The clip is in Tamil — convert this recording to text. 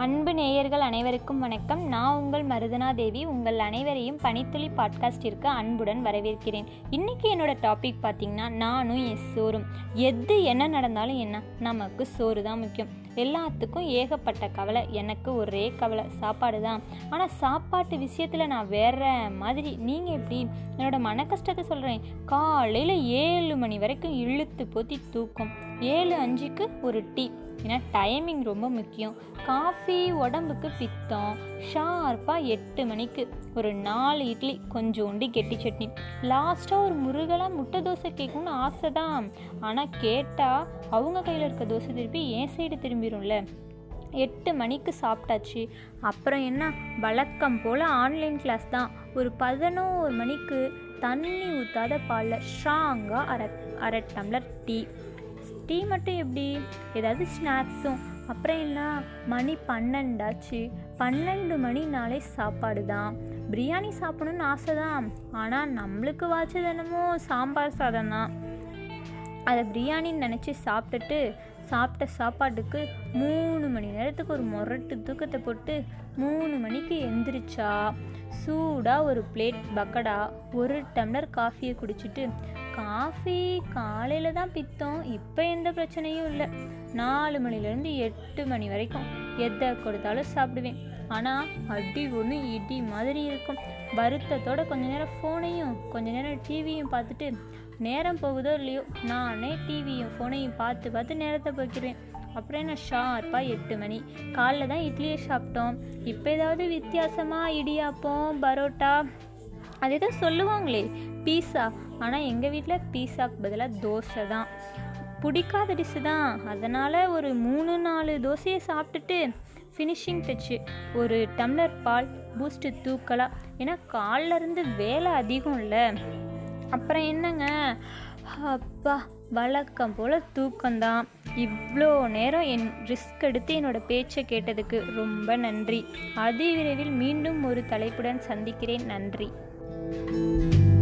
அன்பு நேயர்கள் அனைவருக்கும் வணக்கம். நான் உங்கள் மருதனா தேவி. உங்கள் அனைவரையும் பனித்துளி பாட்காஸ்டிற்கு அன்புடன் வரவேற்கிறேன். இன்றைக்கி என்னோட டாபிக் பார்த்திங்கன்னா நானும் என் சோறும். எது என்ன நடந்தாலும் என்ன? நமக்கு சோறு தான் முக்கியம். எல்லாத்துக்கும் ஏகப்பட்ட கவலை. எனக்கு ஒரே கவலை. சாப்பாடு தான். ஆனால் சாப்பாட்டு விஷயத்தில் நான் வேற மாதிரி. நீங்கள் எப்படி? என்னோட மன கஷ்டத்தை சொல்கிறேன் காலையில் ஏழு மணி வரைக்கும் இழுத்து போத்தி தூக்கம். ஏழு அஞ்சுக்கு ஒரு டீ. ஏன்னா டைமிங் ரொம்ப முக்கியம். காஃபி உடம்புக்கு பித்தம். ஷார்ப்பாக எட்டு மணிக்கு ஒரு நாலு இட்லி கொஞ்சோண்டி கெட்டி சட்னி. லாஸ்ட்டாக ஒரு முருகலாக முட்டை தோசை கேட்கணும்னு ஆசை தான் ஆனால் கேட்டால் அவங்க கையில் இருக்க தோசை திருப்பி என் சைடு திரும்பிடும்ல எட்டு மணிக்கு சாப்பிட்டாச்சு. அப்புறம் என்ன? வழக்கம் போல் ஆன்லைன் கிளாஸ் தான். ஒரு பதினோரு மணிக்கு தண்ணி ஊற்றாத பாலில் ஸ்ட்ராங்காக அரை அரை டம்ளர் டீ டீ மட்டும் எப்படி? ஏதாவது ஸ்நாக்ஸும். அப்புறம் என்ன மணி பன்னெண்டாச்சு. பன்னெண்டு மணி நாளே சாப்பாடு தான். பிரியாணி சாப்பிடணும்னு ஆசை தான். ஆனால் நம்மளுக்கு வாச்சது என்னமோ சாம்பார் சாதம் தான். அதை பிரியாணின்னு நினச்சி சாப்பிட்டுட்டு சாப்பிட்ட சாப்பாட்டுக்கு மூணு மணி நேரத்துக்கு ஒரு முரட்டு தூக்கத்தை போட்டு மூணு மணிக்கு எந்திரிச்சா சூடாக ஒரு பிளேட் பக்கடா ஒரு டம்ளர் காஃபியை குடிச்சிட்டு காஃபி காலையில் தான் பித்தம். இப்போ எந்த பிரச்சனையும் இல்லை. நாலு மணிலேருந்து எட்டு மணி வரைக்கும் எதை கொடுத்தாலும் சாப்பிடுவேன். ஆனால் அடி ஒன்று இடி மாதிரி இருக்கும். வருத்தத்தோட கொஞ்ச நேரம் ஃபோனையும் கொஞ்ச நேரம் டிவியும் பார்த்துட்டு நேரம் போகுதோ இல்லையோ நானே டிவியும் ஃபோனையும் பார்த்து பார்த்து நேரத்தை போய்க்கிடுவேன் அப்புறம் என்ன? ஷார்ப்பாக எட்டு மணி. காலைல தான் இட்லியை சாப்பிட்டோம். இப்போ ஏதாவது வித்தியாசமாக இடியாப்பம் பரோட்டா அதே தான் சொல்லுவாங்களே பீஸா ஆனால் எங்கள் வீட்டில் பீஸாக்கு பதிலாக தோசை தான். பிடிக்காத டிஷ்ஷு தான். அதனால் ஒரு மூணு நாலு தோசையை சாப்பிட்டுட்டு ஃபினிஷிங் டச்சு ஒரு டம்ளர் பால் பூஸ்ட்டு தூக்கலாம் ஏன்னா காலில் இருந்து வேலை அதிகம் இல்லை. அப்புறம் என்னங்க? அப்பா வழக்கம் போல் தூக்கம்தான். இவ்வளோ நேரம் என் ரிஸ்க் எடுத்து என்னோடய பேச்சை கேட்டதுக்கு ரொம்ப நன்றி. அதிவிரைவில் மீண்டும் ஒரு தலைப்புடன் சந்திக்கிறேன். நன்றி. Música